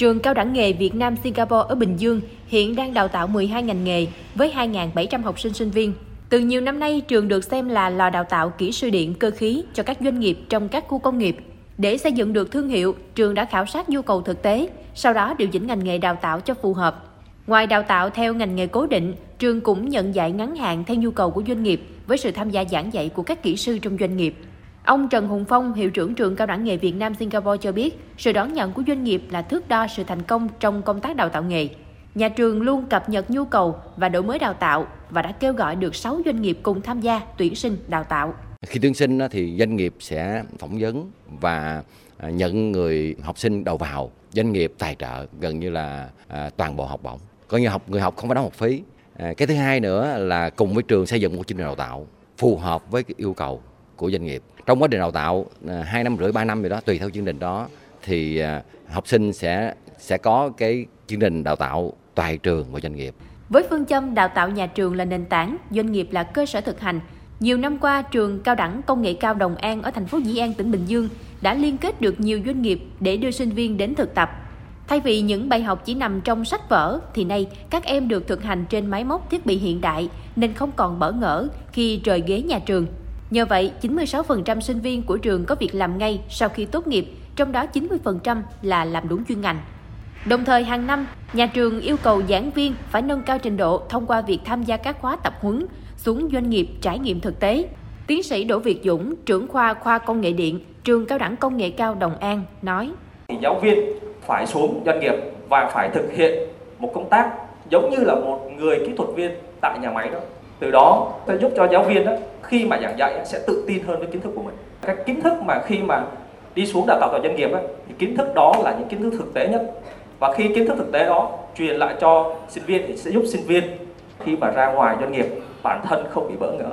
Trường Cao đẳng nghề Việt Nam Singapore ở Bình Dương hiện đang đào tạo 12 ngành nghề với 2.700 học sinh sinh viên. Từ nhiều năm nay, trường được xem là lò đào tạo kỹ sư điện cơ khí cho các doanh nghiệp trong các khu công nghiệp. Để xây dựng được thương hiệu, trường đã khảo sát nhu cầu thực tế, sau đó điều chỉnh ngành nghề đào tạo cho phù hợp. Ngoài đào tạo theo ngành nghề cố định, trường cũng nhận dạy ngắn hạn theo nhu cầu của doanh nghiệp với sự tham gia giảng dạy của các kỹ sư trong doanh nghiệp. Ông Trần Hùng Phong, hiệu trưởng trường cao đẳng nghề Việt Nam Singapore cho biết, sự đón nhận của doanh nghiệp là thước đo sự thành công trong công tác đào tạo nghề. Nhà trường luôn cập nhật nhu cầu và đổi mới đào tạo và đã kêu gọi được 6 doanh nghiệp cùng tham gia tuyển sinh đào tạo. Khi tuyển sinh thì doanh nghiệp sẽ phỏng vấn và à, nhận người học sinh đầu vào. Doanh nghiệp tài trợ gần như là à, toàn bộ học bổng. Coi như học người học không phải đóng học phí. À, cái thứ hai nữa là cùng với trường xây dựng một chương trình đào tạo phù hợp với cái yêu cầu của doanh nghiệp. Trong quá trình đào tạo à, hai năm rưỡi ba năm gì đó tùy theo chương trình đó thì à, học sinh sẽ sẽ có cái chương trình đào tạo toàn trường và doanh nghiệp. Với phương châm đào tạo nhà trường là nền tảng, doanh nghiệp là cơ sở thực hành, nhiều năm qua, trường Cao đẳng Công nghệ cao Đồng An ở thành phố Dĩ An, tỉnh Bình Dương đã liên kết được nhiều doanh nghiệp để đưa sinh viên đến thực tập. Thay vì những bài học chỉ nằm trong sách vở, thì nay các em được thực hành trên máy móc thiết bị hiện đại nên không còn bỡ ngỡ khi rời ghế nhà trường. Nhờ vậy, 96% sinh viên của trường có việc làm ngay sau khi tốt nghiệp, trong đó 90% là làm đúng chuyên ngành. Đồng thời hàng năm, nhà trường yêu cầu giảng viên phải nâng cao trình độ thông qua việc tham gia các khóa tập huấn xuống doanh nghiệp trải nghiệm thực tế. Tiến sĩ Đỗ Việt Dũng, trưởng khoa khoa công nghệ điện, trường cao đẳng công nghệ cao Đồng An nói: Giáo viên phải xuống doanh nghiệp và phải thực hiện một công tác giống như là một người kỹ thuật viên tại nhà máy đó. Từ đó sẽ giúp cho giáo viên đó khi mà giảng dạy sẽ tự tin hơn với kiến thức của mình. Các kiến thức mà khi mà đi xuống đào tạo tại doanh nghiệp ấy, thì kiến thức đó là những kiến thức thực tế nhất và khi kiến thức thực tế đó truyền lại cho sinh viên thì sẽ giúp sinh viên khi mà ra ngoài doanh nghiệp bản thân không bị bỡ ngỡ.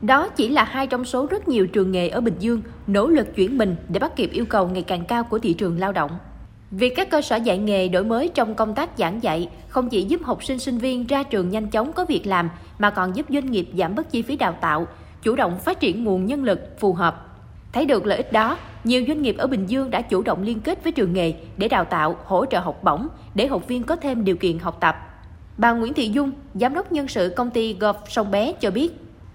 Đó chỉ là hai trong số rất nhiều trường nghề ở Bình Dương nỗ lực chuyển mình để bắt kịp yêu cầu ngày càng cao của thị trường lao động. Việc các cơ sở dạy nghề đổi mới trong công tác giảng dạy không chỉ giúp học sinh sinh viên ra trường nhanh chóng có việc làm mà còn giúp doanh nghiệp giảm bớt chi phí đào tạo, chủ động phát triển nguồn nhân lực phù hợp. Thấy được lợi ích đó, nhiều doanh nghiệp ở Bình Dương đã chủ động liên kết với trường nghề để đào tạo, hỗ trợ học bổng để học viên có thêm điều kiện học tập. Bà Nguyễn Thị Dung, giám đốc nhân sự công ty Golf Sông Bé cho biết,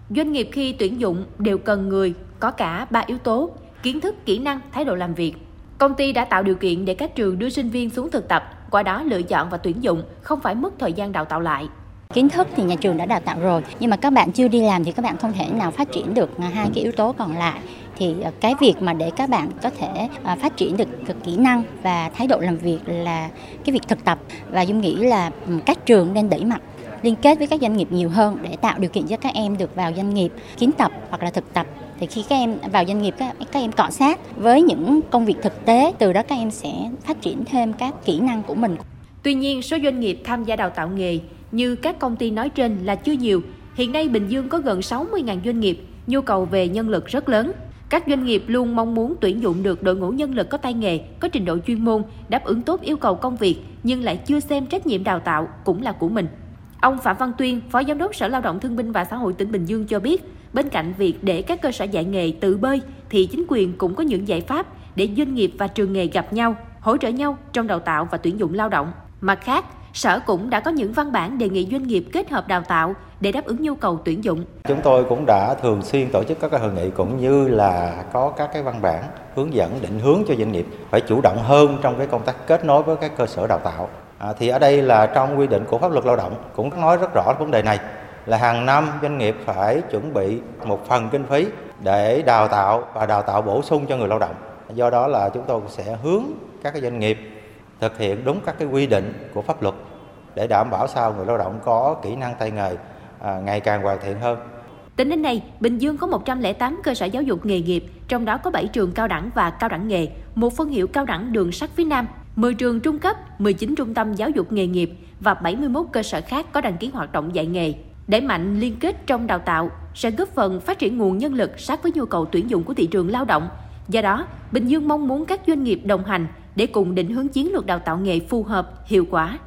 doanh nghiệp khi tuyển dụng đều cần người có cả ba yếu tố: kiến thức, kỹ năng, thái độ làm việc. Công ty đã tạo điều kiện để các trường đưa sinh viên xuống thực tập, qua đó lựa chọn và tuyển dụng, không phải mất thời gian đào tạo lại. Kiến thức thì nhà trường đã đào tạo rồi, nhưng mà các bạn chưa đi làm thì các bạn không thể nào phát triển được à, hai cái yếu tố còn lại. Thì à, cái việc mà để các bạn có thể à, phát triển được kỹ năng và thái độ làm việc là cái việc thực tập. Và dung nghĩ là ừ, các trường nên đẩy mạnh liên kết với các doanh nghiệp nhiều hơn để tạo điều kiện cho các em được vào doanh nghiệp kiến tập hoặc là thực tập thì khi các em vào doanh nghiệp các, các em cọ sát với những công việc thực tế từ đó các em sẽ phát triển thêm các kỹ năng của mình. Tuy nhiên số doanh nghiệp tham gia đào tạo nghề như các công ty nói trên là chưa nhiều. Hiện nay Bình Dương có gần 60.000 doanh nghiệp, nhu cầu về nhân lực rất lớn. Các doanh nghiệp luôn mong muốn tuyển dụng được đội ngũ nhân lực có tay nghề, có trình độ chuyên môn, đáp ứng tốt yêu cầu công việc nhưng lại chưa xem trách nhiệm đào tạo cũng là của mình. Ông Phạm Văn Tuyên, Phó Giám đốc Sở Lao động Thương binh và Xã hội tỉnh Bình Dương cho biết, bên cạnh việc để các cơ sở dạy nghề tự bơi thì chính quyền cũng có những giải pháp để doanh nghiệp và trường nghề gặp nhau, hỗ trợ nhau trong đào tạo và tuyển dụng lao động. Mặt khác, Sở cũng đã có những văn bản đề nghị doanh nghiệp kết hợp đào tạo để đáp ứng nhu cầu tuyển dụng. Chúng tôi cũng đã thường xuyên tổ chức các cái hội nghị cũng như là có các cái văn bản hướng dẫn định hướng cho doanh nghiệp phải chủ động hơn trong cái công tác kết nối với các cơ sở đào tạo. À, thì ở đây là trong quy định của pháp luật lao động cũng nói rất rõ vấn đề này là hàng năm doanh nghiệp phải chuẩn bị một phần kinh phí để đào tạo và đào tạo bổ sung cho người lao động. Do đó là chúng tôi sẽ hướng các cái doanh nghiệp thực hiện đúng các cái quy định của pháp luật để đảm bảo sao người lao động có kỹ năng tay nghề à, ngày càng hoàn thiện hơn. Tính đến nay, Bình Dương có 108 cơ sở giáo dục nghề nghiệp, trong đó có 7 trường cao đẳng và cao đẳng nghề, một phân hiệu cao đẳng đường sắt phía Nam, 10 trường trung cấp, 19 trung tâm giáo dục nghề nghiệp và 71 cơ sở khác có đăng ký hoạt động dạy nghề. Đẩy mạnh liên kết trong đào tạo sẽ góp phần phát triển nguồn nhân lực sát với nhu cầu tuyển dụng của thị trường lao động. Do đó, Bình Dương mong muốn các doanh nghiệp đồng hành để cùng định hướng chiến lược đào tạo nghề phù hợp, hiệu quả